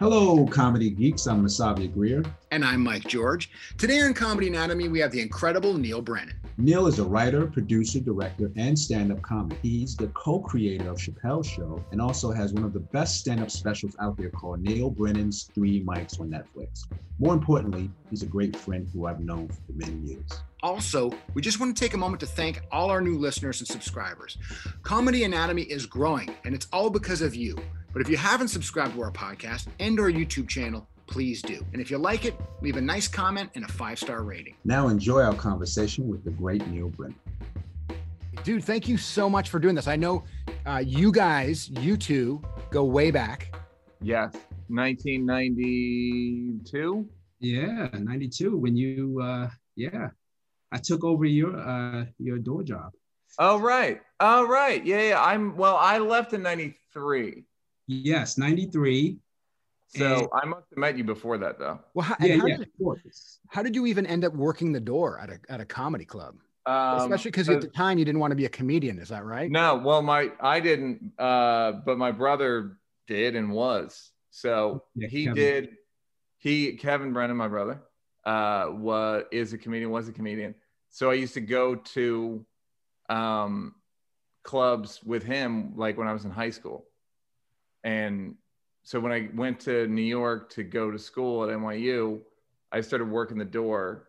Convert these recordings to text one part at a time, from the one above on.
Hello, comedy geeks. I'm Masavia Greer. And I'm Mike George. Today on Comedy Anatomy, we have the incredible Neal Brennan. Neal is a writer, producer, director, and stand up comic. He's the co creator of Chappelle's Show and also has one of the best stand up specials out there called Neal Brennan's Three Mics on Netflix. More importantly, he's a great friend who I've known for many years. Also, we just want to take a moment to thank all our new listeners and subscribers. Comedy Anatomy is growing, and it's all because of you. But if you haven't subscribed to our podcast and our YouTube channel, please do. And if you like it, leave a nice comment and a five star rating. Now, enjoy our conversation with the great Neal Brennan. Dude, thank you so much for doing this. I know uh, you guys, you two, go way back. Yes, 1992. Yeah, 92. When you, uh, yeah, I took over your uh, your door job. Oh right, oh right, yeah, yeah. I'm well. I left in '93. Yes, 93. So and, I must have met you before that, though. Well, how, yeah, how, yeah, did, how did you even end up working the door at a, at a comedy club? Um, Especially because at the time you didn't want to be a comedian, is that right? No, well, my I didn't, uh, but my brother did and was. So yeah, he Kevin. did. He Kevin Brennan, my brother, uh, was is a comedian, was a comedian. So I used to go to um, clubs with him, like when I was in high school. And so when I went to New York to go to school at NYU, I started working the door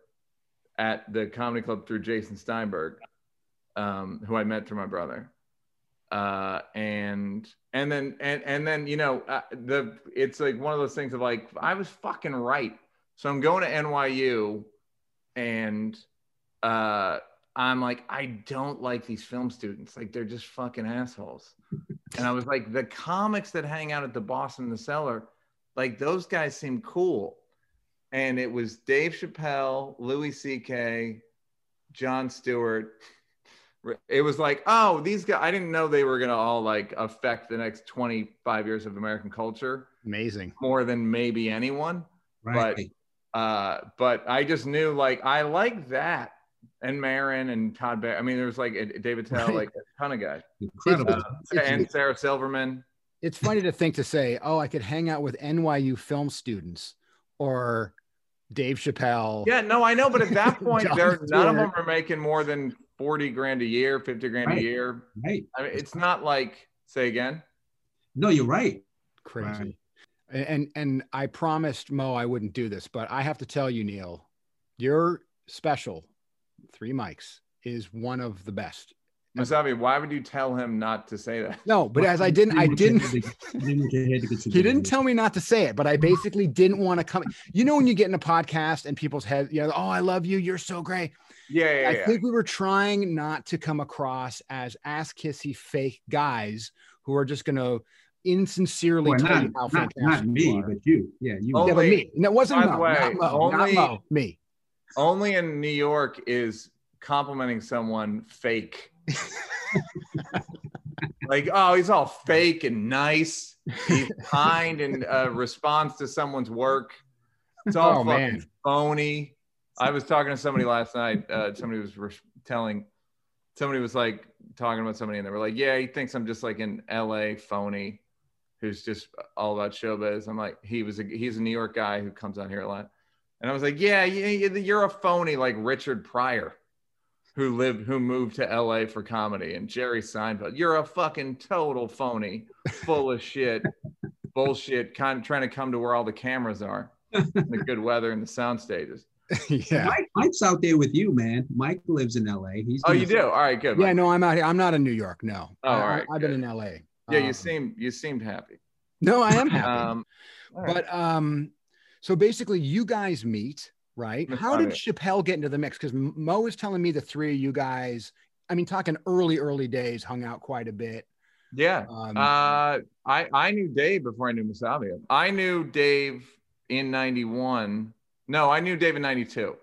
at the comedy club through Jason Steinberg, um, who I met through my brother. Uh, and and then and and then you know uh, the it's like one of those things of like I was fucking right. So I'm going to NYU, and uh, I'm like, I don't like these film students. Like they're just fucking assholes. and I was like, the comics that hang out at the Boston the Cellar, like those guys seem cool. And it was Dave Chappelle, Louis C.K., Jon Stewart. It was like, oh, these guys, I didn't know they were going to all like affect the next 25 years of American culture. Amazing. More than maybe anyone. Right. But, uh, but I just knew like, I like that and Maron and Todd Barry. I mean, there was like Dave Attell, like a ton of guys. Incredible. Uh, and Sarah Silverman. It's funny to think to say, oh, I could hang out with NYU film students or Dave Chappelle. Yeah, no, I know, but at that point, there none of them are making more than forty grand a year, fifty grand right. a year. Right. I mean, it's not like say again. No, you're right. Crazy. Right. And and I promised Mo I wouldn't do this, but I have to tell you, Neal, you're special three mics is one of the best. Masavi, why would you tell him not to say that? No, but as I didn't, I didn't. he didn't tell me not to say it, but I basically didn't want to come. You know, when you get in a podcast and people's heads, you know, oh, I love you, you're so great. Yeah, yeah I yeah. think we were trying not to come across as ass kissy fake guys who are just going to insincerely well, tell not, you how not, not me, but you. Yeah, you. Only, yeah, but me. No, it wasn't Mo, way, not Mo, only, not Mo, me only in New York is complimenting someone fake. like, oh, he's all fake and nice. He's kind and uh, responds to someone's work. It's all oh, fucking man. phony. I was talking to somebody last night. Uh, somebody was re- telling, somebody was like talking about somebody, and they were like, "Yeah, he thinks I'm just like an LA phony, who's just all about showbiz." I'm like, he was a he's a New York guy who comes out here a lot. And I was like, yeah, you're a phony like Richard Pryor, who lived, who moved to LA for comedy, and Jerry Seinfeld. You're a fucking total phony, full of shit, bullshit, kind of trying to come to where all the cameras are, the good weather and the sound stages. yeah, Mike, Mike's out there with you, man. Mike lives in LA. He's oh, you do? All right, good. Yeah, no, I'm out here. I'm not in New York. No. Oh, I, all right. I, have been in LA. Yeah, um, you seem you seemed happy. No, I am happy. um, right. But um, so basically, you guys meet, right? That's How did it. Chappelle get into the mix? Because Mo is telling me the three of you guys, I mean, talking early, early days, hung out quite a bit. Yeah. Um, uh, I, I knew Dave before I knew Masavia. I knew Dave in 91. No, I knew Dave in 92.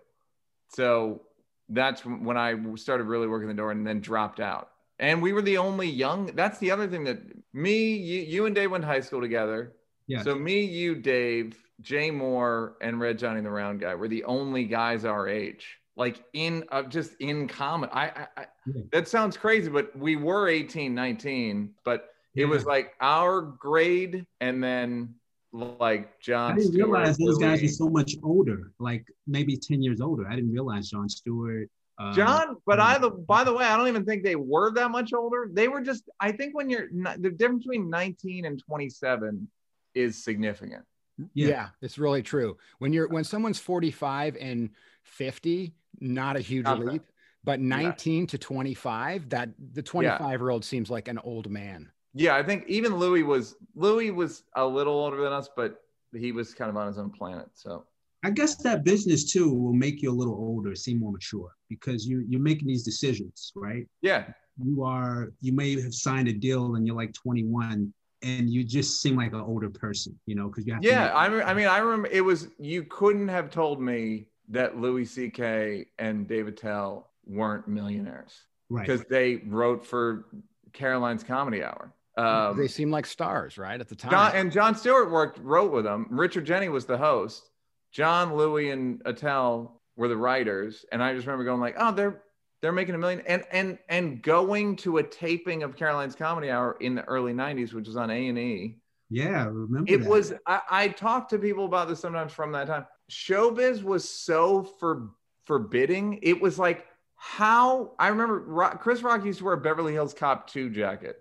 So that's when I started really working the door and then dropped out. And we were the only young. That's the other thing that me, you, you and Dave went to high school together. Yeah. So me, you, Dave, Jay Mohr and Red Johnny the Round Guy were the only guys our age, like in uh, just in common. I, I, I that sounds crazy, but we were 18, 19, but it yeah. was like our grade and then like Jon. I didn't Stewart, realize those Louis. guys were so much older, like maybe 10 years older. I didn't realize Jon Stewart. Uh, Jon, but I the by the way, I don't even think they were that much older. They were just. I think when you're the difference between 19 and 27 is significant. Yeah. Yeah. it's really true. When you're when someone's 45 and 50, not a huge Not bad. leap, but 19 to 25, that the 25 year old seems like an old man. Yeah, I think even Louis was Louis was a little older than us, but he was kind of on his own planet. So I guess that business too will make you a little older, seem more mature because you you're making these decisions, right? yeah, You are you may have signed a deal and you're like 21 and you just seem like an older person, you know, because you have yeah. make- I, re- I mean, I remember it was you couldn't have told me that Louis C.K. and Dave Attell weren't millionaires right. because they wrote for Caroline's Comedy Hour. Um, they seem like stars, right? At the time. Jon, and Jon Stewart worked wrote with them. Richard Jeni was the host. Jon, Louis, and Attell were the writers. And I just remember going like, oh, they're they're making a million. And and and going to a taping of Caroline's Comedy Hour in the early '90s, which was on A and E. yeah, I remember It that. was. I, I talk to people about this sometimes from that time. Showbiz was so for forbidding. It was like how I remember Ro- Chris Rock used to wear a Beverly Hills Cop 2 jacket.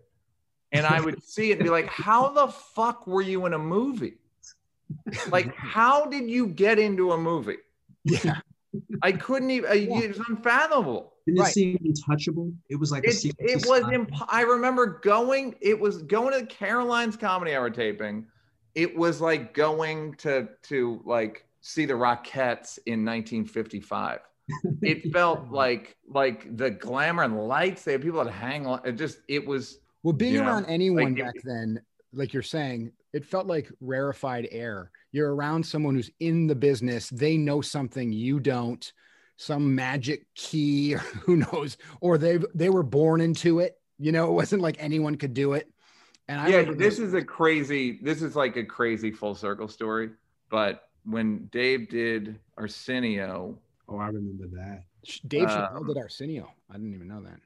And I would see it and be like, how the fuck were you in a movie? Like, how did you get into a movie? yeah. I couldn't even, it was unfathomable. Didn't it right. seem untouchable? It was like a It, secret it was, imp- I remember going, it was going to the Caroline's Comedy Hour taping. It was like going to, to like see the Rockettes in 1955. It felt like, like the glamour and lights. They had people that hang on. It just, it was, Well, being You know, around anyone like, it- back then, like you're saying, it felt like rarefied air. You're around someone who's in the business. They know something you don't, some magic key, or who knows, or they they were born into it. You know, it wasn't like anyone could do it. And I yeah, this is a crazy, this is like a crazy full circle story. But when Dave did Arsenio, Oh, I remember that. Dave um, did Arsenio. I didn't even know that.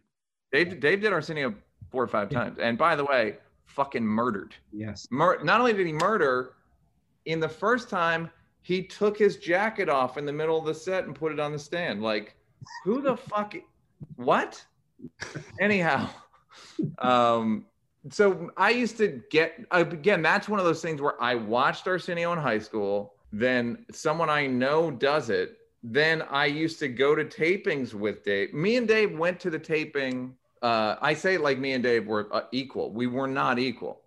Dave, Dave did Arsenio four or five times. And by the way, fucking murdered. Yes. Mur- not only did he murder, in the first time, he took his jacket off in the middle of the set and put it on the stand. Like, who the fuck? What? Anyhow, um, so I used to get again. That's one of those things where I watched Arsenio in high school. Then someone I know does it. Then I used to go to tapings with Dave. Me and Dave went to the taping. Uh, I say like me and Dave were uh, equal. We were not equal.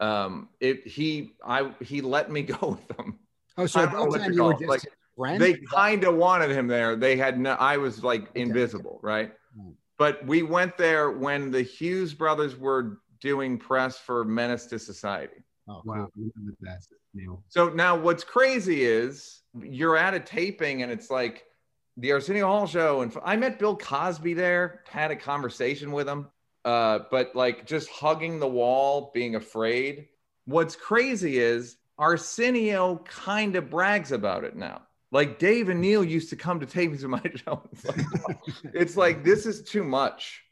Um, it he I he let me go with them. Oh, so I at don't know time you were just Like, friend? They kind of wanted him there. They had no. I was like invisible, right? Mm. But we went there when the Hughes brothers were doing press for Menace to Society. oh. Wow. I remember that. Neal. So now what's crazy is you're at a taping and it's like the Arsenio Hall show. And I met Bill Cosby there, had a conversation with him, uh, but like just hugging the wall, being afraid. What's crazy is Arsenio kind of brags about it now. Like Dave and Neal used to come to tapings of my show. It's like, it's like this is too much.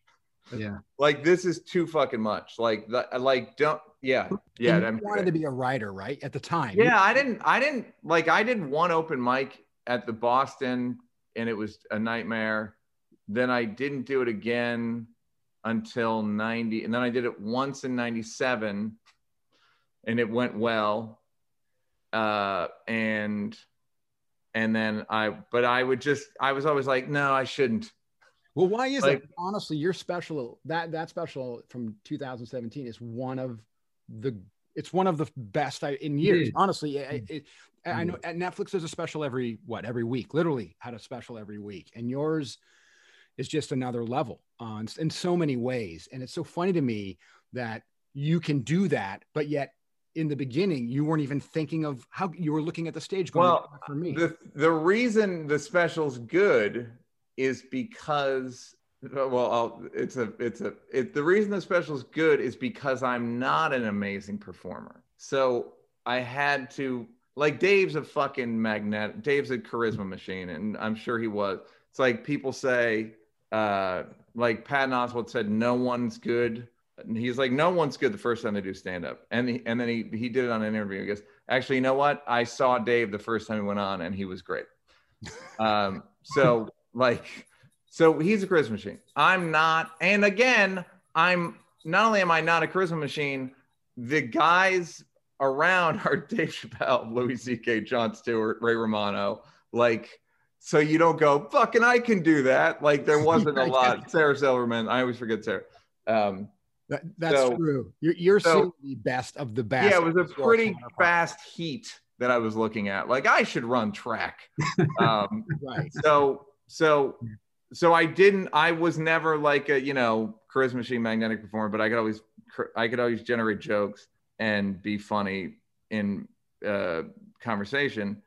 Yeah. Like this is too fucking much. Like the, like don't yeah yeah. And I'm- wanted to be a writer, right? At the time. yeah, I didn't. I didn't like. I did one open mic at the Boston, and it was a nightmare. Then I didn't do it again until ninety, and then I did it once in '97, and it went well. Uh, and and then I, but I would just, I was always like, no, I shouldn't. Well, why is Like- it? Honestly, your special that that special from 2017 is one of the it's one of the best I, in years. Honestly, it, mm-hmm. it, I know mm-hmm. at Netflix there's a special every what every week. Literally had a special every week, and yours is just another level uh, on in so many ways. And it's so funny to me that you can do that, but yet in the beginning you weren't even thinking of how you were looking at the stage. Going, Well, for me. The the reason the special's good is because well, I'll, it's a it's a it, the reason the special's good is because I'm not an amazing performer. So I had to like Dave's a fucking magnet. Dave's a charisma machine, and I'm sure he was. It's like people say, uh, like Patton Oswalt said, no one's good And he's like, no one's good the first time they do stand up. And he, and then he he did it on an interview. He goes, actually, you know what? I saw Dave the first time he went on, and he was great. um, so like, so he's a charisma machine. I'm not. And again, I'm not only am I not a charisma machine, the guys around are Dave Chappelle, Louis C.K., Jon Stewart, Ray Romano. Like, so you don't go, fucking, I can do that. Like, there wasn't a lot. Sarah Silverman, I always forget Sarah. Um, that, that's so, true. You're, you're so, seeing the best of the best. Yeah, it was a pretty fast heat that I was looking at. Like, I should run track. Um, right. So, so, so I didn't. I was never like a you know charisma machine, magnetic performer, but I could always, I could always generate jokes and be funny in uh, conversation.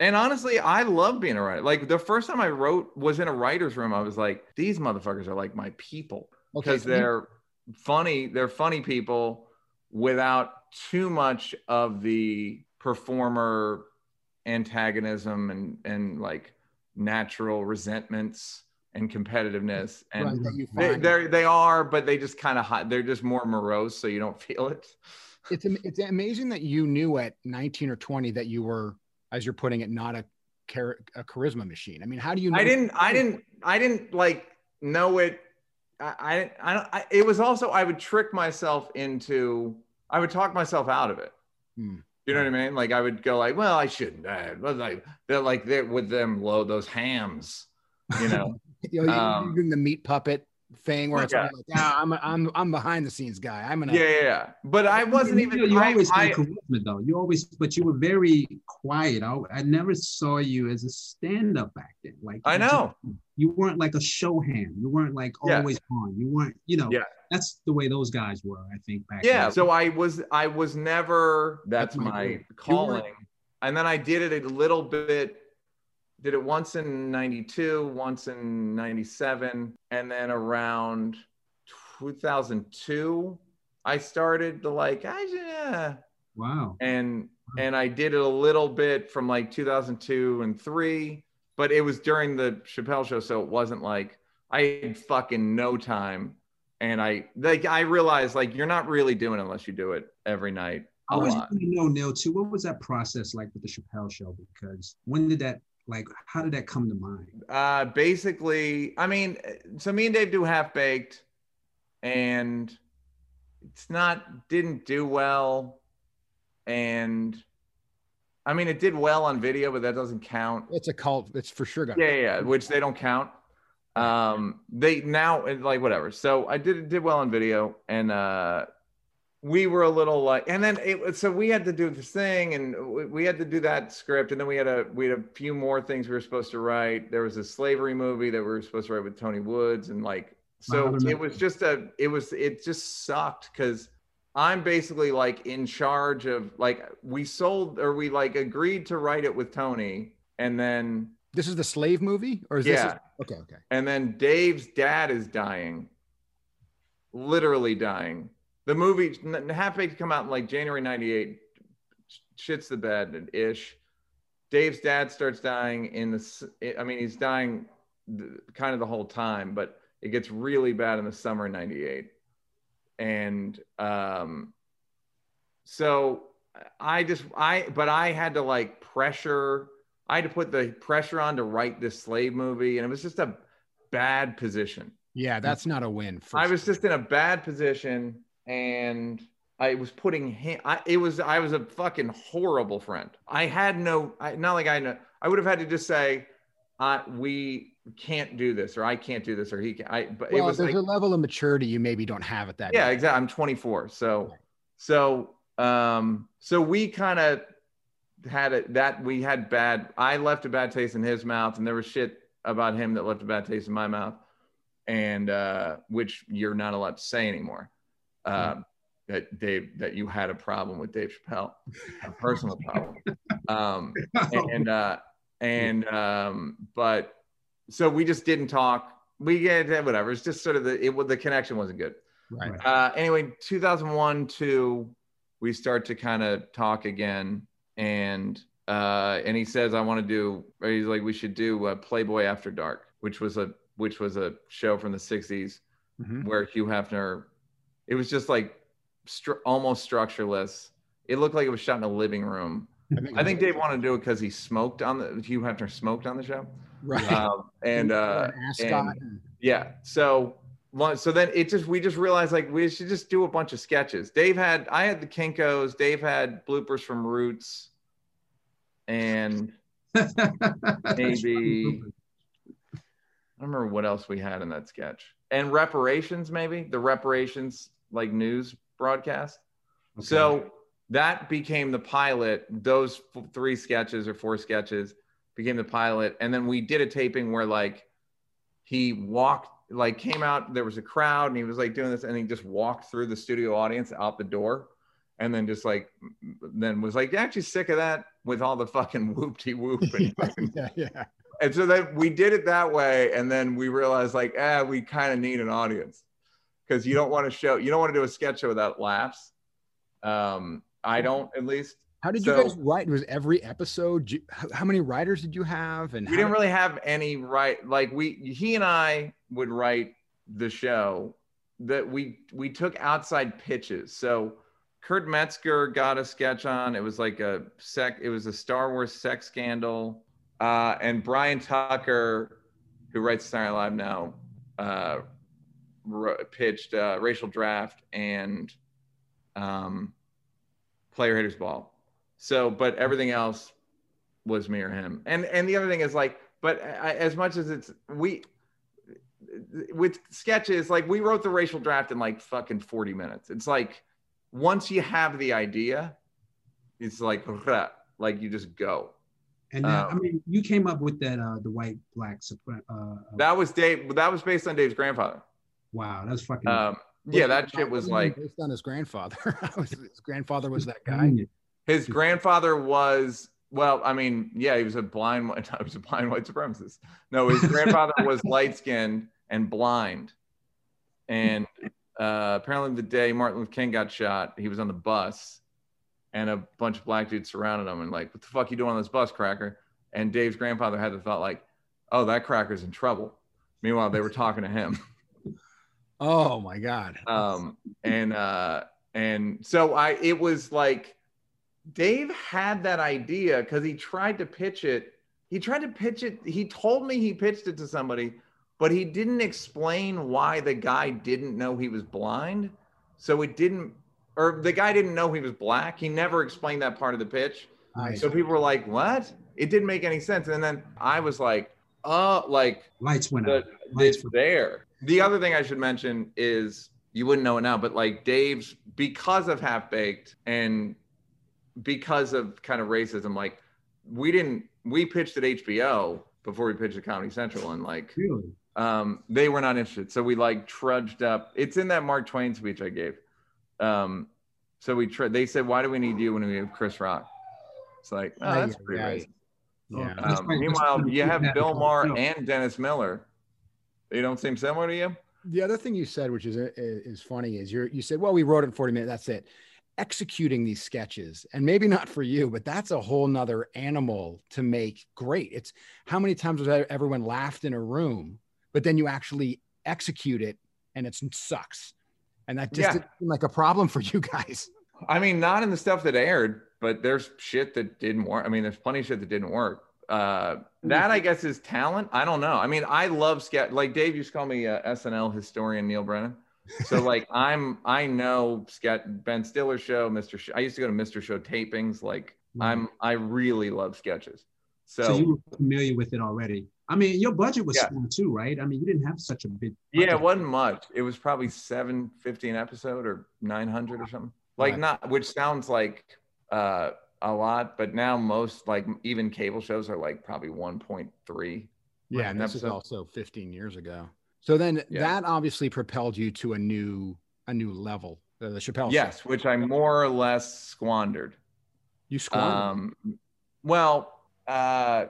And honestly, I love being a writer. Like the first time I wrote was in a writer's room, I was like, these motherfuckers are like my people because okay. they're funny. They're funny people without too much of the performer antagonism and and like natural resentments and competitiveness and right, they, they are but they just kind of they're just more morose so you don't feel it it's it's amazing that you knew at 19 or 20 that you were, as you're putting it, not a char- a charisma machine. I mean, how do you? know I didn't. I didn't. I didn't like know it. I, I, I, I, it was also I would trick myself into. I would talk myself out of it. Hmm. You know what I mean? Like I would go like, well, I shouldn't. But like they're like they're with them low those hams. You know, you know, um, the meat puppet thing where it's yeah. like, ah, I'm, a, I'm, I'm behind the scenes guy. I'm gonna. Yeah, yeah, yeah. But I wasn't even. You, always had charisma though. You always, but you were very quiet. I, I never saw you as a stand up back then. Like I know. Just, you weren't like a show hand. You weren't like always on. You weren't, you know. Yeah. That's the way those guys were, I think. Back yeah. Then. So I was, I was never. That's, that's my, my calling. And then I did it a little bit did it once in 92 once in 97 and then around 2002 i started to like I, yeah. wow and wow. and i did it a little bit from like 2002 and 3 but it was during the chappelle show so it wasn't like i had fucking no time and i like i realized like you're not really doing it unless you do it every night I was going to know, Neal, too. What was that process like with the Chappelle show? Because when did that like, how did that come to mind? Uh, basically, I mean, so me and Dave do half baked, and it's not didn't do well, and I mean, it did well on video, but that doesn't count. It's a cult. It's for sure. Yeah, yeah, which they don't count. Um, they now like whatever. So I did did well on video, and uh, we were a little like, and then it so we had to do this thing, and we had to do that script, and then we had a we had a few more things we were supposed to write. There was a slavery movie that we were supposed to write with Tony Woods, and like, so it was just a, it was it just sucked because I'm basically like in charge of like we sold or we like agreed to write it with Tony, and then this is the slave movie, or is yeah. this? Okay, okay. And then Dave's dad is dying, literally dying the movie Half Baked come out in like January 98. Shits the bed and ish. Dave's dad starts dying in the, I mean, he's dying kind of the whole time, but it gets really bad in the summer 98. And um, so I just, I, but I had to like pressure, I had to put the pressure on to write this slave movie. And it was just a bad position. Yeah, that's not a win. I was just in a bad position and I was putting him. I, it was I was a fucking horrible friend. I had no, I, not like I know. I would have had to just say, uh, "We can't do this," or "I can't do this," or "He." Can, I. But well, it was there's like, a level of maturity you maybe don't have at that. Yeah, exactly. I'm 24, so so um so we kind of had it that we had bad. I left a bad taste in his mouth, and there was shit about him that left a bad taste in my mouth, and uh, which you're not allowed to say anymore uh, that Dave that you had a problem with Dave Chappelle, a personal problem, um, and uh, and um, but so we just didn't talk. We get whatever. It's just sort of the it the connection wasn't good. Right. Uh, anyway, 2001 two, we start to kind of talk again, and uh, and he says I want to do. He's like we should do uh, Playboy After Dark, which was a which was a show from the 60s mm-hmm. where Hugh Hefner It was just like stru- almost structureless. It looked like it was shot in a living room. I think, I think Dave wanted to do it because he smoked on the Hugh Hefner smoked on the show, right? Um, and uh, and, yeah, so so then it just we just realized like we should just do a bunch of sketches. Dave had I had the Kinkos, Dave had bloopers from Roots, and maybe I don't remember what else we had in that sketch. And reparations, maybe the reparations like news broadcast. Okay. So that became the pilot. Those three sketches or four sketches became the pilot. And then we did a taping where like he walked, like came out, there was a crowd and he was like doing this and he just walked through the studio audience out the door and then just like then was like you're actually sick of that with all the fucking whoop de whoop and yeah, yeah and so then we did it that way and then we realized like ah we kind of need an audience because you don't want to show you don't want to do a sketch show without laughs. Um i don't at least. How did so, you guys write? Was every episode? How many writers did you have and we didn't really have any right like we he and i would write the show that we we took outside pitches. So kurt metzger got a sketch on. It was like a sec it was a star wars sex scandal. Uh, and Brian Tucker, who writes Saturday Night Live now, uh, pitched uh, Racial Draft and um, Player Haters Ball. So, but everything else was me or him. And and the other thing is like, but I, as much as it's we with sketches, like we wrote the Racial Draft in like fucking forty minutes. It's like once you have the idea, it's like like you just go. And then, um, I mean, you came up with that uh the white black uh, uh, that was Dave. That was based on Dave's grandfather. Wow, that's fucking. Um, yeah, that shit was like based on his grandfather. his grandfather was that guy. His grandfather was well. I mean, yeah, he was a blind. I was a blind white supremacist. No, his grandfather was light skinned and blind, and uh, apparently the day Martin Luther King got shot, he was on the bus and a bunch of black dudes surrounded him and like, what the fuck you doing on this bus, cracker? And Dave's grandfather had the thought like, oh, that cracker's in trouble. Meanwhile, they were talking to him. Oh my god. Um, and uh, and so I, it was like, Dave had that idea because he tried to pitch it. He tried to pitch it. He told me he pitched it to somebody, but he didn't explain why the guy didn't know he was blind. So it didn't or the guy didn't know he was black. He never explained that part of the pitch. Nice. So people were like, "What?" It didn't make any sense. And then I was like, "Uh, like lights went the, out. Lights it's there." The other thing I should mention is you wouldn't know it now, but like Dave's because of Half Baked and because of kind of racism, like we didn't we pitched at HBO before we pitched at Comedy Central, and like really? um, they were not interested. So we like trudged up. It's in that Mark Twain speech I gave um, so we tried. They said, "Why do we need you when we have Chris Rock?" It's like, oh, that's pretty yeah, racist. Yeah. Um, meanwhile, you have Bill Maher and Dennis Miller. They don't seem similar to you. The other thing you said, which is uh, uh, is funny, is you you said, "Well, we wrote it in forty minutes. That's it." Executing these sketches, and maybe not for you, but that's a whole nother animal to make great. It's how many times has everyone laughed in a room, but then you actually execute it and it sucks and that just yeah. didn't seem like a problem for you guys. I mean, not in the stuff that aired, but there's shit that didn't work. I mean, there's plenty of shit that didn't work. Uh, that I guess is talent. I don't know. I mean, I love sketch. Like Dave used to call me uh, SNL historian Neal Brennan. So like I'm, I know sketch Ben Stiller show, Mr. Sh- I used to go to Mr. Show tapings. Like. I'm, I really love sketches. So, so you were familiar with it already. I mean, your budget was yeah. small too, right? I mean, you didn't have such a big. Budget. Yeah, it wasn't much. It was probably seven fifty an episode or nine hundred or something. Like right. not, which sounds like uh, a lot, but now most like even cable shows are like probably one point three. Yeah, and this episode. is also fifteen years ago. So then yeah. that obviously propelled you to a new a new level. The, the Chappelle. Yes, show. which I more or less squandered. You squandered. Um, well, uh,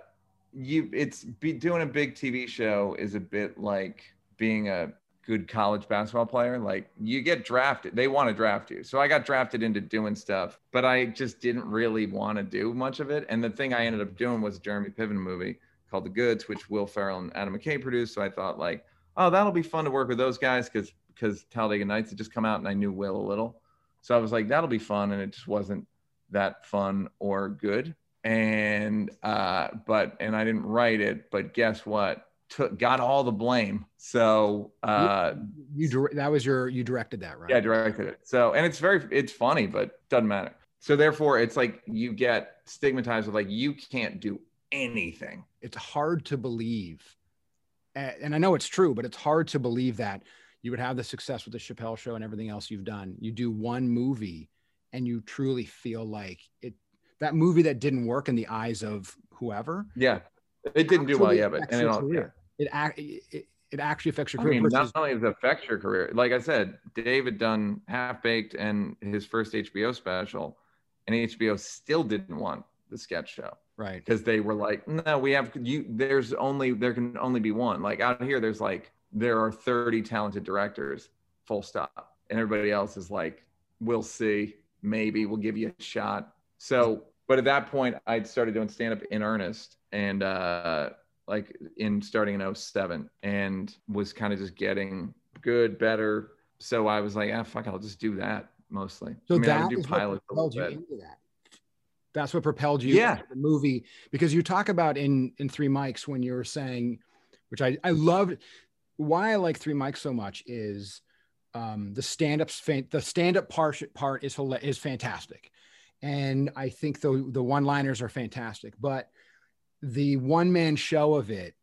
you it's be doing a big TV show is a bit like being a good college basketball player. Like you get drafted, they want to draft you. So I got drafted into doing stuff, but I just didn't really want to do much of it. And the thing I ended up doing was a Jeremy Piven movie called The Goods, which Will Ferrell and Adam McKay produced. So I thought like, oh, that'll be fun to work with those guys because because Talladega Nights had just come out and I knew Will a little. So I was like, that'll be fun. And it just wasn't that fun or good. And, uh, but, and I didn't write it, but guess what? Took, got all the blame. So, uh, you, you that was your, you directed that, right? Yeah, I directed it. So, and it's very, it's funny, but doesn't matter. So therefore it's like you get stigmatized with like, you can't do anything. It's hard to believe. And I know it's true, but it's hard to believe that you would have the success with the Chappelle show and everything else you've done. You do one movie and you truly feel like it that movie that didn't work in the eyes of whoever. Yeah. It didn't do well, yeah, but and it, all, yeah. It, it, it actually affects your career. I mean, versus- not only does it affect your career, like I said, David done Half Baked and his first HBO special, and HBO still didn't want the sketch show. Right. Because they were like no we have you there's only there can only be one. Like out here there's like there are 30 talented directors full stop. And everybody else is like we'll see. Maybe we'll give you a shot. So but at that point i'd started doing stand up in earnest. And uh like in starting in 07 and was kind of just getting good better. So i was like ah fuck i'll just do that mostly. So I mean, that I do pilots what propelled you into that. That's what propelled you yeah. the movie. Because you talk about in in three mics when you were saying which i i loved why i like three mics so much is um the stand-up the stand-up part part is is fantastic. And i think the the one liners are fantastic. But the one man show of it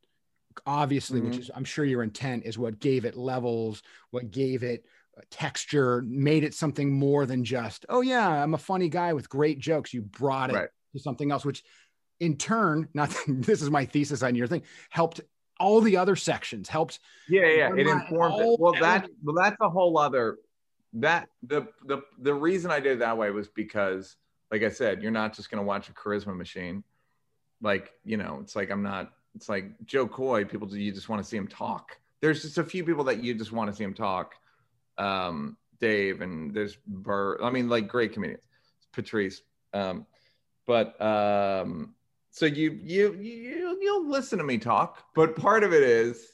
obviously mm-hmm. which is i'm sure your intent is what gave it levels what gave it texture made it something more than just oh yeah i'm a funny guy with great jokes you brought it right. to something else which in turn not this is my thesis on your thing helped all the other sections helped yeah yeah it informed it. well that well that's a whole other that the the the reason i did it that way was because like i said you're not just going to watch a charisma machine like you know it's like i'm not it's like Jo Koy people you just want to see him talk there's just a few people that you just want to see him talk um, Dave, and there's Burr. I mean, like great comedians, Patrice. Um, but um, so you you you you'll listen to me talk, but part of it is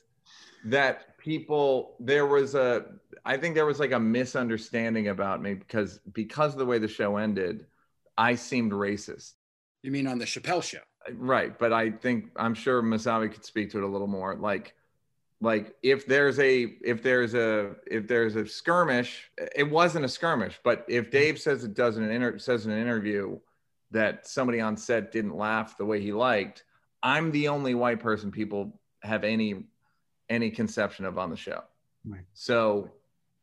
that people there was a I think there was like a misunderstanding about me because because of the way the show ended, I seemed racist. You mean on the Chappelle show? Right, but I think I'm sure Masawi could speak to it a little more. Like like if there's a if there's a if there's a skirmish it wasn't a skirmish but if dave says it does in an inter- says in an interview that somebody on set didn't laugh the way he liked i'm the only white person people have any any conception of on the show right. so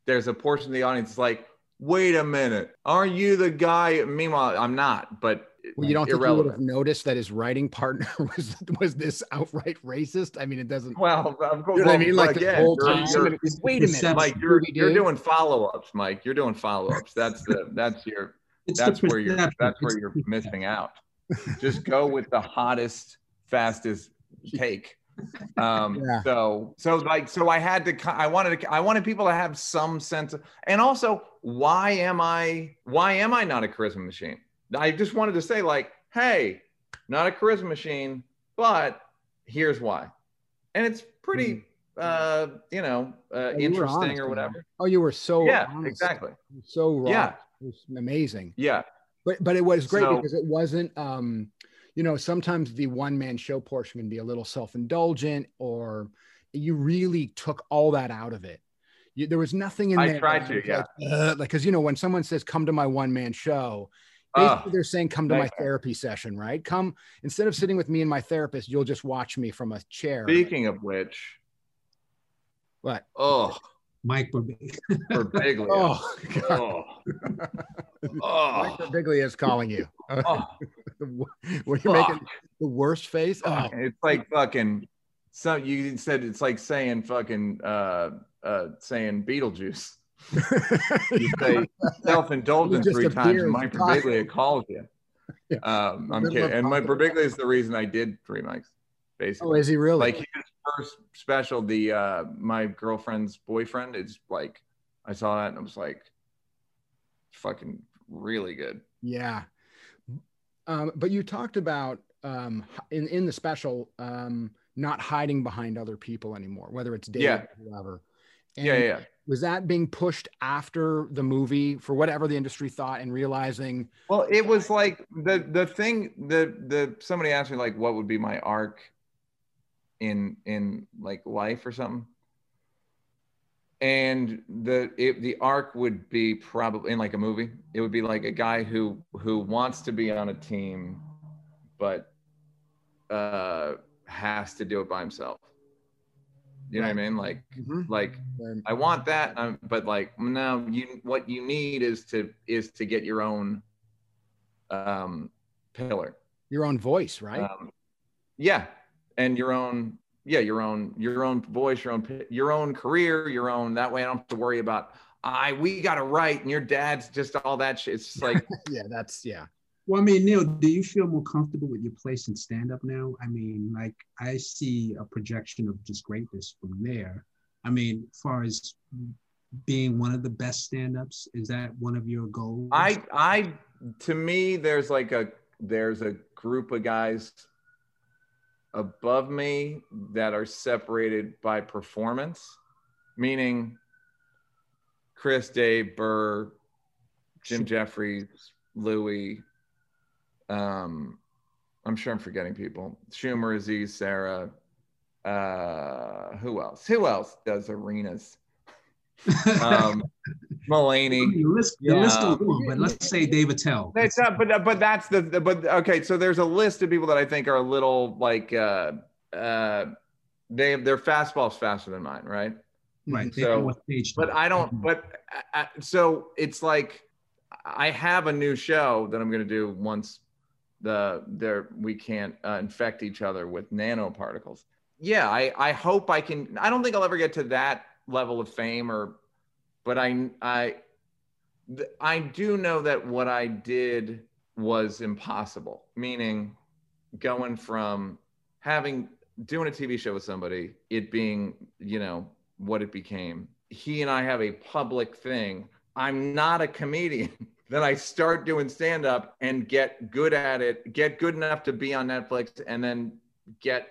there's a portion of the audience like wait a minute aren't you the guy meanwhile i'm not but well, you don't think you would have noticed that his writing partner was was this outright racist? I mean, it doesn't. Well, of course, you know what I mean, like the whole time. You're, you're, wait a minute, Mike. You're, you're doing follow ups, Mike. You're doing follow ups. That's the that's your it's that's where you're that's where you're missing out. Just go with the hottest, fastest take. Um, yeah. So so like so I had to I wanted to I wanted people to have some sense of, and also why am I why am I not a charisma machine? I just wanted to say, like, hey, not a charisma machine, but here's why. And it's pretty, hmm. uh, you know, uh, interesting honest, or whatever. Man. Oh, you were so yeah, honest. exactly. So raw. Yeah, it was amazing. Yeah, but but it was great so, because it wasn't. um you know, sometimes the one man show portion can be a little self indulgent, or you really took all that out of it. You, there was nothing in I there. I tried to, yeah. Like, because you know, when someone says, "Come to my one man show," Basically, they're saying, come to my therapy session, right? Come instead of sitting with me and my therapist, you'll just watch me from a chair. Speaking of which, what? Oh, Mike Birbiglia. Birbiglia. oh, oh. oh. Mike Birbiglia is calling you. Oh. what are you making the worst face? Oh. It's like fucking. So you said it's like saying fucking uh uh saying Beetlejuice you say self-indulgent three times, Mike Birbiglia calls you. Yeah. Um, I'm kidding. And Mike Birbiglia is the reason I did three mics. Basically. Oh, is he really? Like his first special, the uh, my girlfriend's boyfriend is like, I saw that and I was like, fucking really good. Yeah. Um, but you talked about um, in in the special um, not hiding behind other people anymore, whether it's Dave yeah. or whoever And yeah, yeah. Was that being pushed after the movie for whatever the industry thought and realizing? Well, it was like the the thing the the somebody asked me like what would be my arc in in like life or something and the it, the arc would be probably in like a movie it would be like a guy who who wants to be on a team but uh has to do it by himself you know what i mean? Like mm-hmm. like i want that um, but like now you what you need is to is to get your own um pillar. Your own voice right? Um, yeah. And your own yeah your own your own voice your own your own career your own that way i don't have to worry about i we got to write and your dad's just all that shit it's just like yeah that's yeah well i mean neal do you feel more comfortable with your place in stand up now? I mean like i see a projection of just greatness from there. I mean as far as being one of the best stand-ups is that one of your goals? I i to me there's like a there's a group of guys above me that are separated by performance, meaning Chris, Dave, Burr, Jim Jefferies, Louie. Um, I'm sure I'm forgetting people. Schumer, Aziz, Sarah. Uh, who else? Who else does arenas? um, Mulaney. The list, the yeah. list but let's say David Attell. It's not, but but that's the but okay. So there's a list of people that I think are a little like uh uh they their fastball's faster than mine, right? Right. So, but I don't. Mm-hmm. But uh, so it's like I have a new show that I'm going to do once the there we can't uh, infect each other with nanoparticles. Yeah, I I hope I can. I don't think I'll ever get to that level of fame or but I I I do know that what I did was impossible, meaning going from having doing a TV show with somebody, it being, you know, what it became. He and I have a public thing. I'm not a comedian. then I start doing stand up and get good at it, get good enough to be on Netflix and then get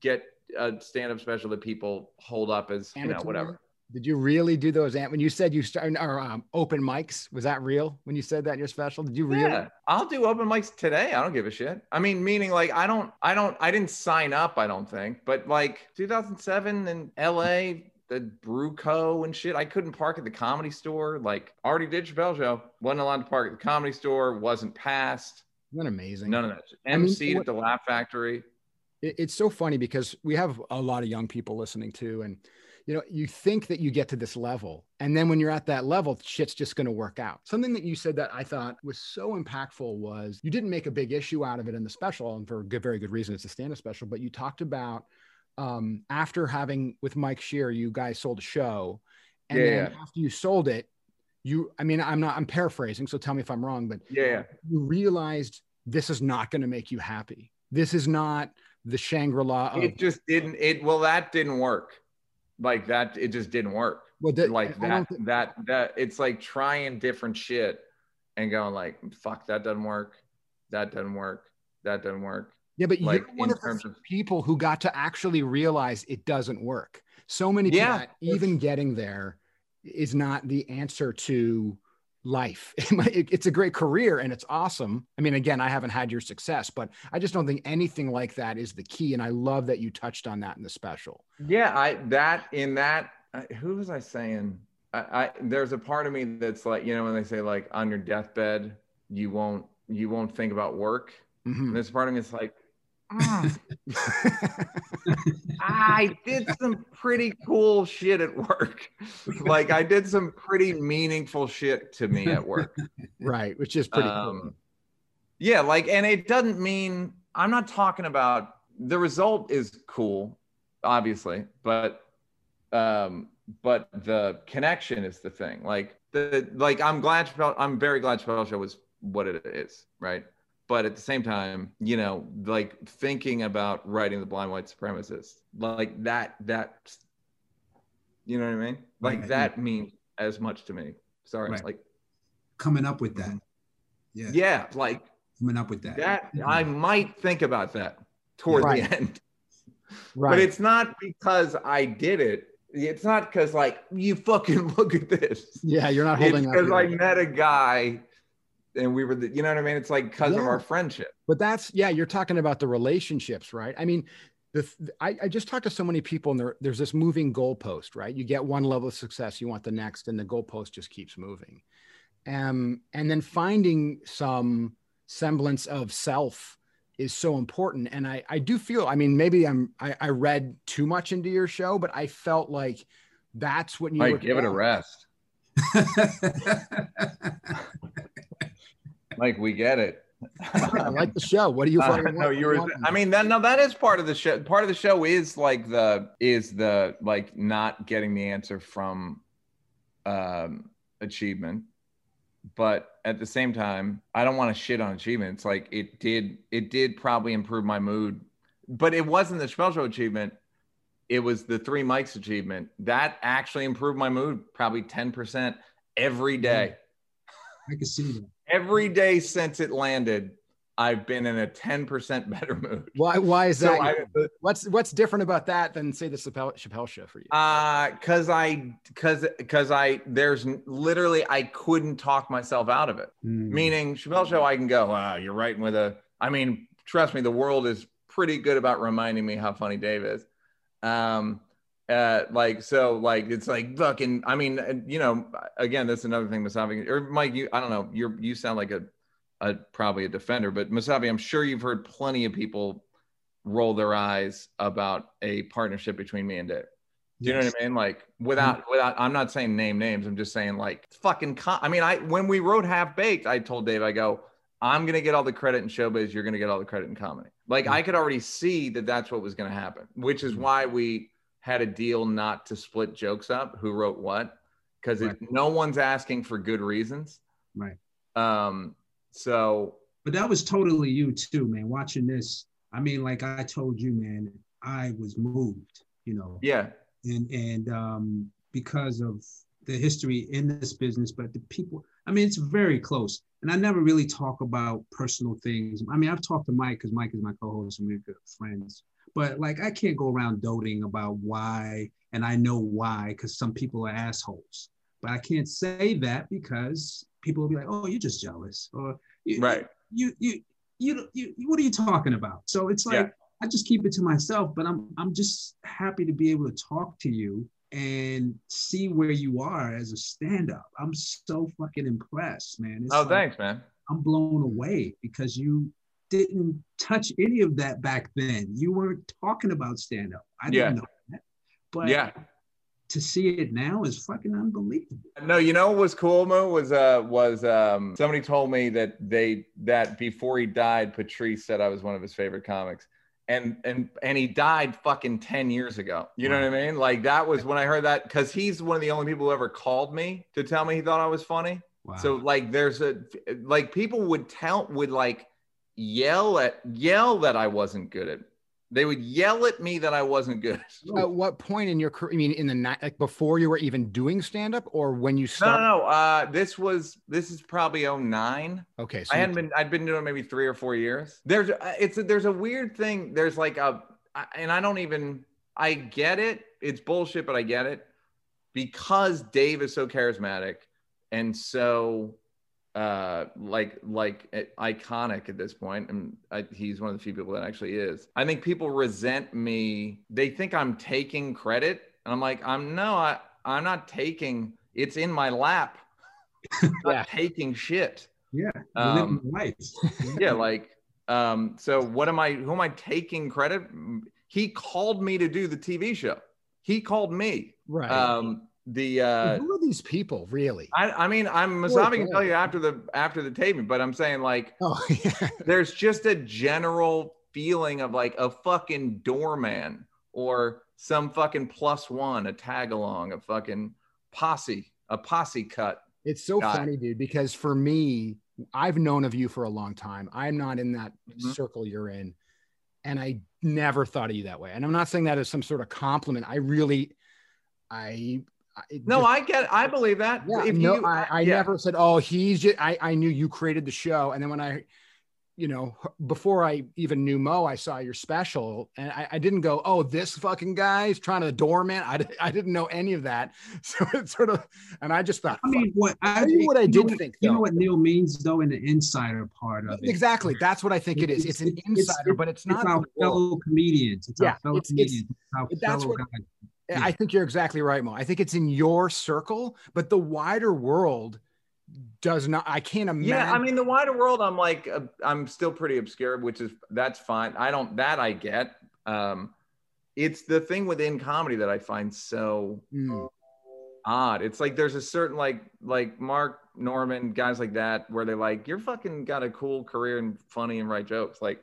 get a stand up special that people hold up as, you know, whatever. Did you really do those? When you said you started or um, open mics, was that real? When you said that in your special, did you really? Yeah, I'll do open mics today. I don't give a shit. I mean, meaning like I don't, I don't, I didn't sign up. I don't think, but like 2007 in LA, the Brew Co. and shit. I couldn't park at the comedy store. Like already did Chappelle show. Wasn't allowed to park at the comedy store. Wasn't passed. Isn't that amazing? None of that. MC at the Laugh Factory. It's so funny because we have a lot of young people listening too, and you know, you think that you get to this level. And then when you're at that level, shit's just going to work out. Something that you said that I thought was so impactful was you didn't make a big issue out of it in the special, and for a good, very good reason. It's a stand up special, but you talked about um, after having with Mike Schur, you guys sold a show. And yeah. then after you sold it, you, I mean, I'm not, I'm paraphrasing, so tell me if I'm wrong, but yeah, you realized this is not going to make you happy. This is not the Shangri La. It just didn't. It well, that didn't work like that it just didn't work well that, like that th- that that it's like trying different shit and going like fuck that doesn't work that doesn't work that doesn't work yeah but like, you're one of the of, people who got to actually realize it doesn't work so many people, yeah even getting there is not the answer to life. it's a great career and it's awesome. I mean, again, I haven't had your success, but I just don't think anything like that is the key. And I love that you touched on that in the special. Yeah, I that in that. Who was I saying? I, I there's a part of me that's like, you know, when they say like on your deathbed, you won't you won't think about work. Mm-hmm. There's part of me that's like, Mm. I did some pretty cool shit at work. Like I did some pretty meaningful shit to me at work. Right, which is pretty um, cool. Yeah, like and it doesn't mean I'm not talking about the result is cool, obviously, but um but the connection is the thing. Like the like I'm glad Chappelle, I'm very glad Chappelle show was what it is, right? But at the same time you know like thinking about writing the blind white supremacist like that that you know what i mean like right. that means as much to me sorry right. like coming up with that mm-hmm. yeah yeah like coming up with that that yeah. i might think about that toward right. the end right but it's not because i did it it's not because like you fucking look at this. Yeah, you're not holding. Because I met a guy, and we were, the, you know what I mean. It's like because yeah. of our friendship. But that's yeah, you're talking about the relationships, right? I mean, the, I, I just talked to so many people, and there, there's this moving goalpost, right? You get one level of success, you want the next, and the goalpost just keeps moving. Um, and then finding some semblance of self is so important. And I, I do feel, I mean, maybe I'm, I, I read too much into your show, but I felt like that's what you Mike, give it a rest. Mike, we get it. I like the show. What do you? Uh, no, you were. I mean, that no, that is part of the show. Part of the show is like the is the like not getting the answer from um, achievement but at the same time, I don't want to shit on achievement. It's like it did it did probably improve my mood, but it wasn't the Chappelle Show achievement. It was the three mics achievement that actually improved my mood probably 10% every day. I can see that. Every day since it landed, I've been in a 10% better mood. Why, why is that? I, what's, what's different about that than say the Chappelle, Chappelle show for you? Uh, cause I, cause, cause I, there's literally, I couldn't talk myself out of it. Mm. Meaning Chappelle show, I can go, wow, you're writing with a, I mean, trust me, the world is pretty good about reminding me how funny Dave is. Um, uh, like so, like it's like fucking. I mean, you know, again, that's another thing. Masavi or Mike, you, I don't know. You're you sound like a a, probably a defender, but Masabi, I'm sure you've heard plenty of people roll their eyes about a partnership between me and Dave. Do you yes. know what I mean? Like without without I'm not saying name names. I'm just saying like fucking con- I mean, I when we wrote Half Baked, I told Dave, I go, I'm gonna get all the credit in showbiz, you're gonna get all the credit in comedy. Like mm-hmm. I could already see that that's what was gonna happen, which is mm-hmm. why we had a deal not to split jokes up, who wrote what, because right. no one's asking for good reasons. Right. Um, so, but that was totally you too, man. Watching this, I mean, like I told you, man, I was moved, you know. Yeah. And and um, because of the history in this business, but the people, I mean, it's very close. And I never really talk about personal things. I mean, I've talked to Mike because Mike is my co-host and we're good friends. But like, I can't go around doting about why, and I know why, because some people are assholes. But I can't say that because people will be like, "Oh, you're just jealous," or right. You, you, you, you, you what are you talking about? So it's like yeah. I just keep it to myself, but I'm, I'm just happy to be able to talk to you and see where you are as a stand-up. I'm so fucking impressed, man. It's oh, like, thanks, man. I'm blown away because you didn't touch any of that back then. You weren't talking about stand-up. I didn't know that. But yeah to see it now is fucking unbelievable. No, you know what was cool, Mo? Was uh was um somebody told me that they that before he died, Patrice said I was one of his favorite comics. And and and he died fucking 10 years ago. You wow. know what I mean? Like that was when I heard that because he's one of the only people who ever called me to tell me he thought I was funny. Wow. So like there's a like people would tell would like yell at yell that I wasn't good at they would yell at me that I wasn't good. At what point in your career? I mean, in the night, like before you were even doing stand up, or when you started? No, no, no. Uh, this was this is probably 09. Okay, so I hadn't been. I'd been doing maybe three or four years. There's uh, it's a, there's a weird thing. There's like a, and I don't even. I get it. It's bullshit, but I get it because Dave is so charismatic and so uh like like eh, iconic at this point and I, he's one of the few people that actually is. I think people resent me. They think i'm taking credit and i'm like i'm no i i'm not taking it's in my lap. Yeah. taking shit. Yeah um, life. yeah like um so what am i who am i taking credit? He called me to do the tv show. He called me. Right. Um the uh who are these people really i, I mean i'm masabi can tell you after the after the taping but i'm saying like oh, yeah. there's just a general feeling of like a fucking doorman or some fucking plus one a tag along a fucking posse a posse cut it's so guy. funny dude because for me i've known of you for a long time i'm not in that mm-hmm. circle you're in and i never thought of you that way and i'm not saying that as some sort of compliment i really I no, just, I get, I believe that. Yeah, if no, you, I, I yeah. never said, oh, he's just, I, I knew you created the show. And then when I, you know, before I even knew Mo, I saw your special and I, I didn't go, oh, this fucking guy's trying to doorman. I, I didn't know any of that. So it's sort of, and I just thought, I mean, what I, what I did know, think, you though. know what Neal means though in the insider part of it. Exactly. That's what I think it is. It's, an insider, but it's not. our fellow comedians. It's Yeah, our fellow it's- it's- comedians. It's our that's fellow what- guys. I think you're exactly right, Mo. I think it's in your circle, but the wider world does not. I can't imagine. Yeah, I mean the wider world. I'm like uh, I'm still pretty obscure, which is that's fine. I don't that I get. Um, it's the thing within comedy that I find so Mm. odd. It's like there's a certain like like Mark Normand guys like that where they're like you're fucking got a cool career and funny and write jokes like,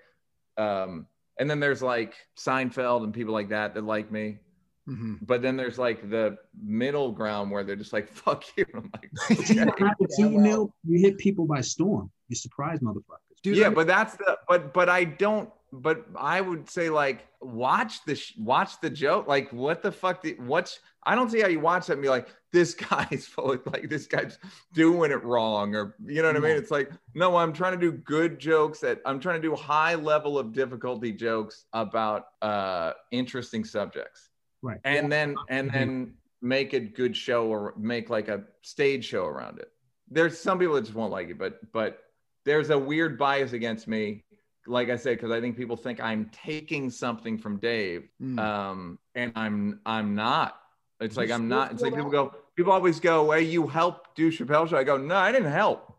um, and then there's like Seinfeld and people like that that like me. Mhm. But then there's like the middle ground where they're just like fuck you. I'm like, You okay. what happened to Yeah, well- Neal? You hit people by storm. You surprise motherfuckers. Dude, yeah, but that's the but but I don't. But I would say like watch the sh- watch the joke. Like what the fuck? Did, what's I don't see how you watch that and be like this guy's full of like this guy's doing it wrong or you know what I mean? It's like no, I'm trying to do good jokes that I'm trying to do high level of difficulty jokes about uh interesting subjects. Right. And then and Mhm. then make a good show or make like a stage show around it. There's some people that just won't like it, but but there's a weird bias against me like i said because i think people think i'm taking something from dave Mm. um and i'm i'm not it's You like i'm not it's feel like people go people always go well you helped do chappelle show i go no i didn't help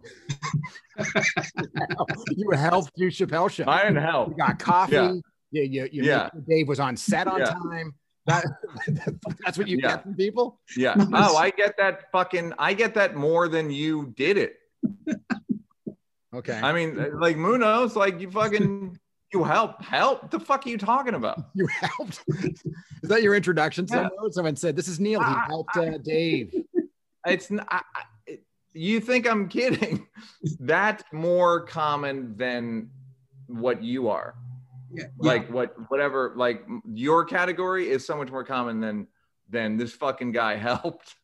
you helped do Chappelle show. i didn't help You got coffee. Yeah. You, you, you Yeah. sure Dave was on set on Yeah. time. That, that's what you Yeah. get from people. yeah oh i get that fucking i get that more than you did it Okay. i mean like munoz like you fucking you help help the fuck are you talking about you helped. Is that your introduction? Yeah. Someone, said, "This is Neal. He I- helped uh, Dave." it's n- I, I- it- you think i'm kidding that's more common than what you are Yeah. like what whatever like your category is so much more common than than this fucking guy helped.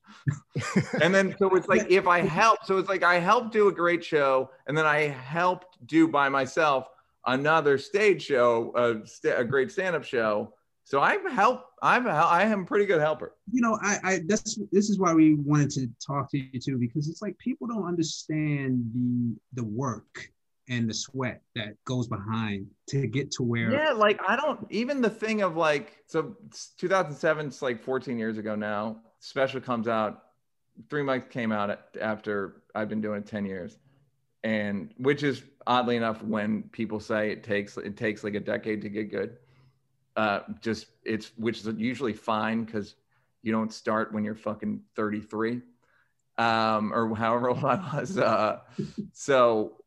And then so it's like if i help so it's like i helped do a great show and then i helped do by myself another stage show a, sta- a great stand-up show. So i've helped I'm i am a pretty good helper. You know, I, I that's this is why we wanted to talk to you too, because it's like people don't understand the the work and the sweat that goes behind to get to where Yeah, like I don't even the thing of like so it's 2007 it's like 14 years ago now. Special comes out. Three Mics came out after I've been doing it 10 years, and which is oddly enough when people say it takes it takes like a decade to get good. Uh, just it's which is usually fine because you don't start when you're fucking 33, um, or however old I was. Uh, so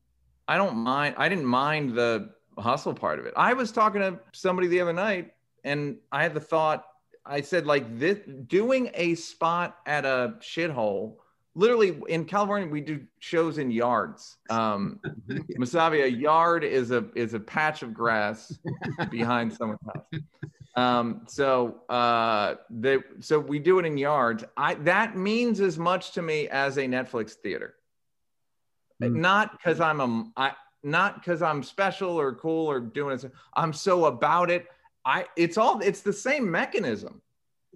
I don't mind. I didn't mind the hustle part of it. I was talking to somebody the other night, and I had the thought. I said like this: doing a spot at a shithole. Literally in California, we do shows in yards. Um, Masabi, a yard is a is a patch of grass behind someone's house. Um, so uh, they so we do it in yards. I that means as much to me as a Netflix theater Mm. not because I'm a I not because I'm special or cool or doing it. I'm so about it. I it's all it's the same mechanism.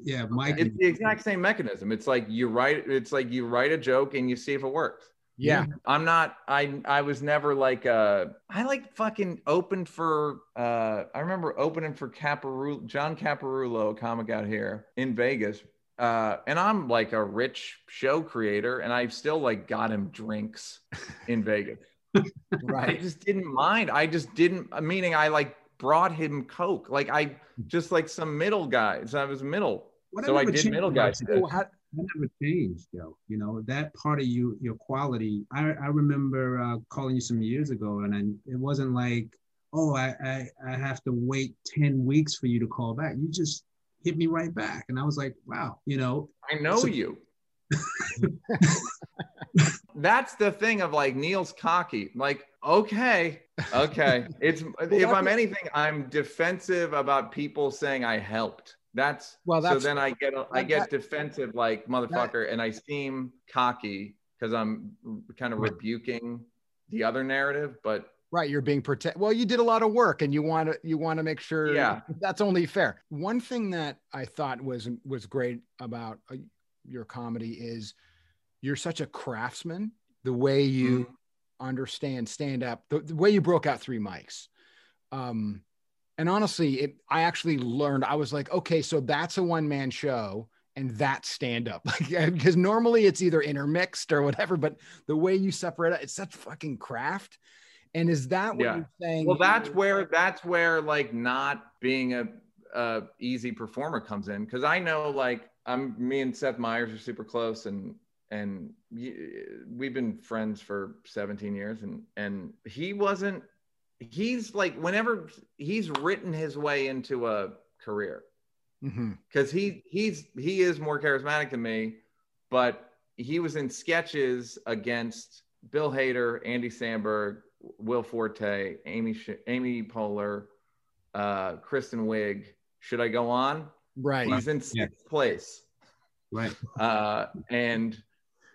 yeah, Mike. It's the exact same mechanism. It's like you write it's like you write a joke and you see if it works. Yeah. I'm not I I was never like uh I like fucking opened for uh I remember opening for Caparulo John Caparulo, a comic out here in Vegas. Uh and I'm like a rich show creator and I've still like got him drinks in Vegas. right. I just didn't mind. I just didn't meaning I like brought him coke. Like I just like some middle guys. I was middle. so I did middle about guys. you, shit. Well, how- that never changed, though. You know that part of you, your quality. I I remember uh, calling you some years ago, and I, it wasn't like, oh, I, I I have to wait ten weeks for you to call back. You just hit me right back, and I was like, wow, you know, I know So- you. That's the thing of like Neal's cocky. Like, okay, okay. It's if I'm anything, I'm defensive about people saying I helped. That's Well, That's, so then I get I get that- defensive like motherfucker, and I seem cocky because I'm kind of rebuking the other narrative. But Right, you're being protected. Well, you did a lot of work, and you want to you want to make sure. Yeah, that's only fair. One thing that I thought was was great about uh, your comedy is you're such a craftsman. The way you mm-hmm. understand stand up, the, the, way you broke out three mics. Um, and honestly, it, I actually learned. I was like, okay, so that's a one man show and that stand up because normally it's either intermixed or whatever but the way you separate it it's such fucking craft and is that what yeah. you're saying? Well, that's where that's where like not being a, a easy performer comes in because I know like I'm me and Seth Meyers are super close and and we've been friends for 17 years and and he wasn't he's like whenever he's written his way into a career because mm-hmm. he he's he is more charismatic than me but he was in sketches against bill hader andy samberg Will Forte, Amy Amy Poehler, uh, Kristen Wiig. Should I go on? Right. He's in sixth yeah. place. Right. Uh, and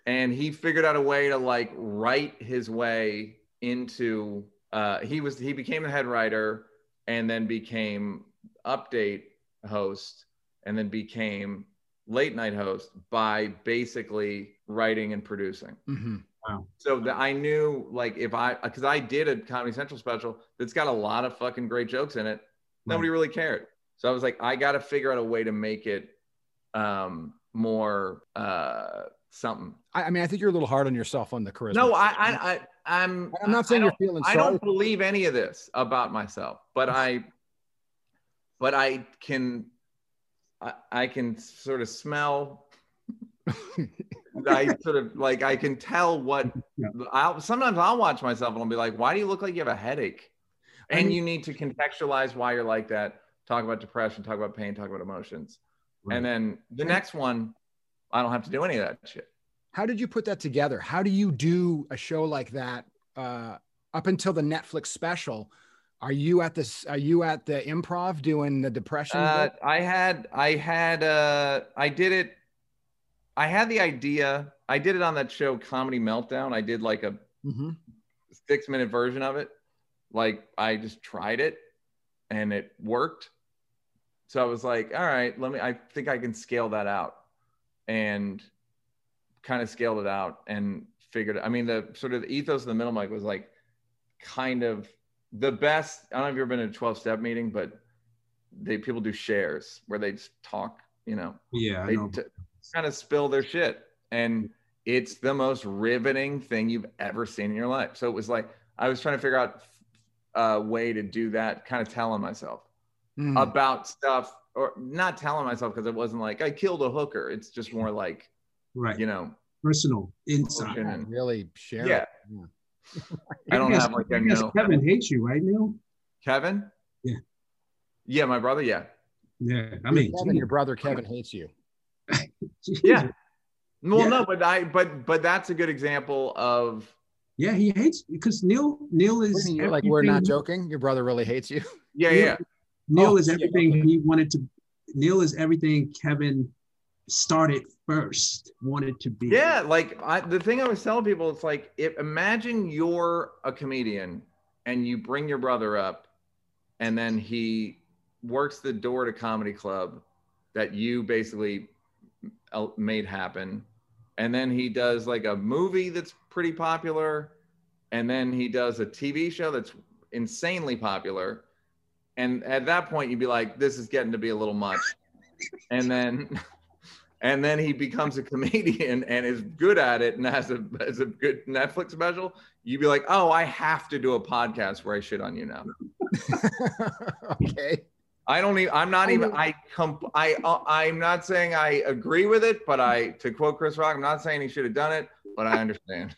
and he figured out a way to like write his way into. Uh, he was he became the head writer and then became update host and then became late night host by basically writing and producing. Mm-hmm. Wow. So that I knew like if I because I did a Comedy Central special that's got a lot of fucking great jokes in it. Nobody right. really cared. So I was like, I got to figure out a way to make it um, more uh, something. I, I, mean, I think you're a little hard on yourself on the charisma. No, I, I, I I'm. I'm not saying you're feeling. I don't believe any of this about myself, but I, but I can, I, I can sort of smell I sort of like I can tell what I'll sometimes I'll watch myself and I'll be like, why do you look like you have a headache? And I mean, you need to contextualize why you're like that. Talk about depression, talk about pain, talk about emotions. Right. And then the next one, I don't have to do any of that shit. How did you put that together? How do you do a show like that uh, up until the Netflix special? Are you at this? Are you at the improv doing the depression? Uh, I had, I had, uh, I did it I had the idea. I did it on that show, Comedy Meltdown. I did like a mm-hmm. six minute version of it. Like I just tried it and it worked. So I was like, all right, let me, I think I can scale that out and kind of scaled it out and figured, I mean, the sort of the ethos of the middle mic was like kind of the best. I don't know if you've ever been in a 12 step meeting, but they, people do shares where they just talk, you know, yeah, they, t- kind of spill their shit. And it's the most riveting thing you've ever seen in your life. So it was like, I was trying to figure out a way to do that, kind of telling myself mm. about stuff or not telling myself because it wasn't like I killed a hooker. It's just more like, right, you know, personal insight. And, really share. Yeah. yeah. I don't have like I know. Kevin hates you, right, Neal? Kevin? Yeah. Yeah, my brother. Yeah. Yeah. I mean, Kevin, your brother Kevin hates you yeah. Well, yeah. no, but I but but that's a good example of yeah, he hates because Neal Neal is like we're not joking. Your brother really hates you. Yeah, Neal, yeah. Neal oh, is everything yeah. he wanted to. Neal is everything Kevin started first wanted to be. Yeah, like I, the thing I was telling people, it's like if imagine you're a comedian and you bring your brother up, and then he works the door to comedy club that you basically made happen. And then he does like a movie that's pretty popular. And then he does a TV show that's insanely popular. And at that point, you'd be like, this is getting to be a little much. And then. And then he becomes a comedian and is good at it and has a, has a good Netflix special. You'd be like, oh, I have to do a podcast where I shit on you now. okay. I don't even. I'm not even. I comp. I. Uh, I'm not saying I agree with it, but I. To quote Chris Rock, I'm not saying he should have done it, but I understand.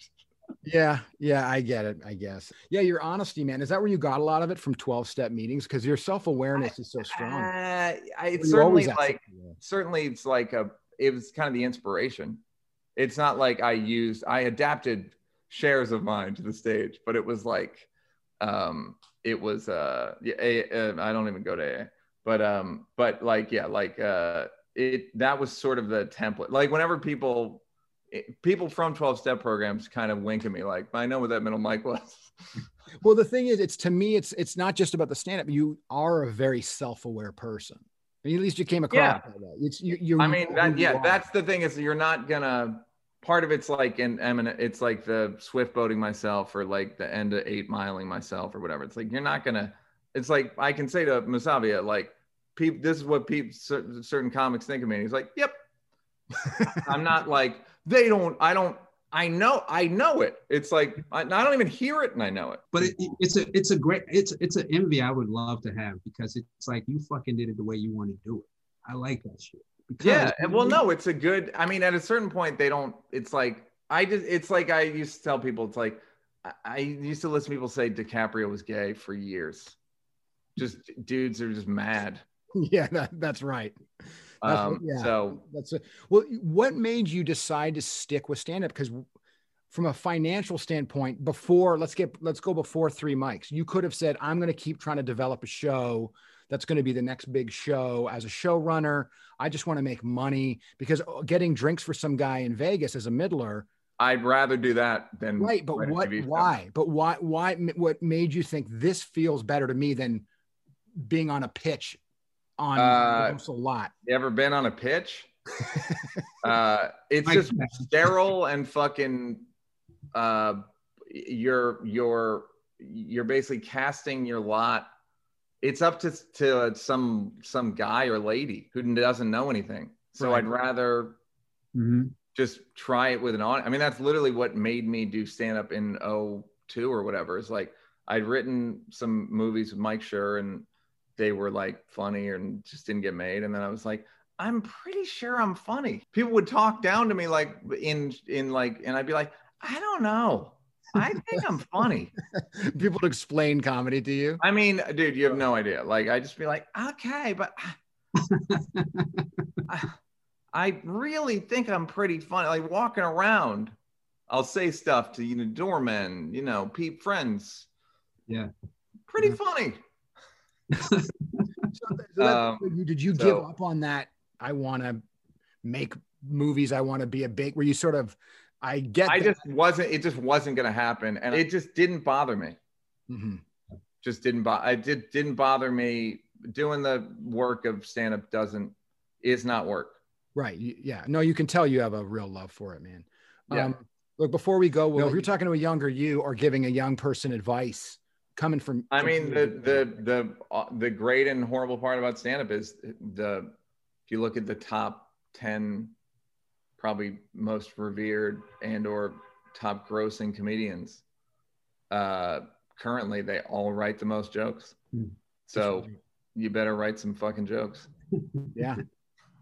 yeah, yeah, I get it. I guess. Yeah, your honesty, man. Is that where you got a lot of it from 12 step meetings? Because your self awareness is so strong. Uh, it's certainly like. Certainly, it's like a. It was kind of the inspiration. It's not like I used. I adapted shares of mine to the stage, but it was like. Um, it was uh, yeah, a, a, I don't even go to A but um but like yeah like uh it that was sort of the template like whenever people people from 12 step programs kind of wink at me like i know what that middle mic was well, the thing is, it's to me, it's it's not just about the stand up. You are a very self aware person. I mean, at least you came across Yeah. that. It's you. you I mean, that, yeah, are. that's the thing is you're not gonna. Part of it's like in Eminem. It's like the swift boating myself, or like the end of eight miling myself, or whatever. It's like you're not gonna. It's like I can say to Masavia, like, peep, this is what people certain, certain comics think of me. And he's like, yep. I'm not like they don't. I don't. I know. I know it. It's like I, I don't even hear it, and I know it. But it, it- it's a it's a great it's it's an envy I would love to have because it's like you fucking did it the way you want to do it. I like that shit. Because Yeah. and Well, no, it's a good. I mean, at a certain point, they don't. It's like I just. It's like I used to tell people. It's like I, I used to listen to people say DiCaprio was gay for years. Just dudes are just mad. yeah, that, that's right. That's Um, yeah. So That's it. Well, what made you decide to stick with stand up? Because from a financial standpoint, before let's get let's go before three mics, you could have said, I'm going to keep trying to develop a show that's going to be the next big show as a showrunner. I just want to make money because uh, getting drinks for some guy in Vegas as a middler, I'd rather do that than right? But what? Show. Why? But why? Why? What made you think this feels better to me than being on a pitch on Uh, a lot? You ever been on a pitch? uh, it's Mike just Tyson. sterile and fucking. Uh, you're you're you're basically casting your lot. It's up to to some some guy or lady who doesn't know anything. So Right. I'd rather Mhm. just try it with an audience. I mean, that's literally what made me do stand up in 02 or whatever. It's like I'd written some movies with Mike Schur and they were like funny and just didn't get made. And then I was like, I'm pretty sure I'm funny. People would talk down to me like in in like, and I'd be like, I don't know. I think I'm funny. People to explain comedy to you. I mean, dude, you have no idea. Like, I just be like, okay, but I, I really think I'm pretty funny. Like walking around, I'll say stuff to you know doormen, you know, peep friends. Yeah. pretty Yeah. funny. So, th- so Um, did you give up on that? I want to make movies. I want to be a big. Where you sort of, I get. I that. just wasn't. It just wasn't gonna happen, and it just didn't bother me. Mhm. Just didn't bother. I did didn't bother me. Doing the work of stand up doesn't is not work. right. Yeah. No, you can tell you have a real love for it, man. Yeah. Um, look, before we go, Will, if you're talking to a younger you or giving a young person advice, coming from. I mean, the the the uh, the great and horrible part about stand up is the if you look at the top 10 probably most revered and or top grossing comedians uh currently they all write the most jokes. Hmm. So you better write some fucking jokes. yeah.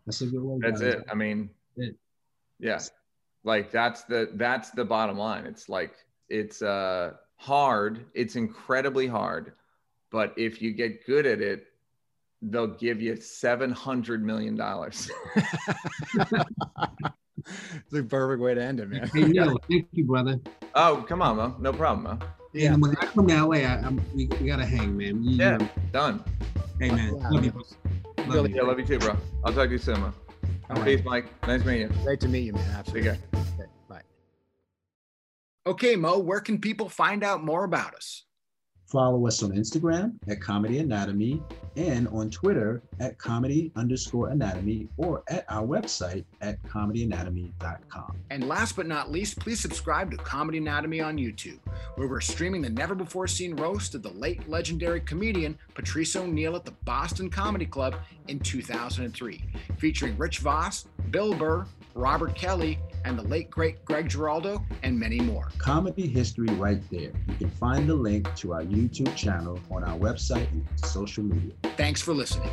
That's a good way. That's guys. it. I mean, It. yeah, like that's the that's the bottom line. It's like it's uh hard. It's incredibly hard, but if you get good at it, they'll give you seven hundred million dollars. it's a perfect way to end it, man. Hey, Neal, thank you, brother. oh, come on, Mo. No problem, Mo. Yeah. And when I come to LA, I, I'm, we, we gotta hang, man. You- Yeah, um, done. Hey, man. Yeah, Love you. man. Love Really you. Yeah, love you too, bro. I'll talk to you soon, Mo. All right. Peace, Mike. Nice meeting you. Great to meet you, man. Absolutely. Take Okay, bye. Okay, Mo, where can people find out more about us? Follow us on Instagram at Comedy Anatomy and on Twitter at comedy underscore anatomy or at our website at comedyanatomy.com. And last but not least, please subscribe to Comedy Anatomy on YouTube, where we're streaming the never before seen roast of the late legendary comedian Patrice O'Neal at the Boston Comedy Club in 2003, featuring Rich Voss, Bill Burr, Robert Kelly, and the late great Greg Giraldo, and many more. Comedy history right there. You can find the link to our YouTube channel on our website and social media. Thanks for listening.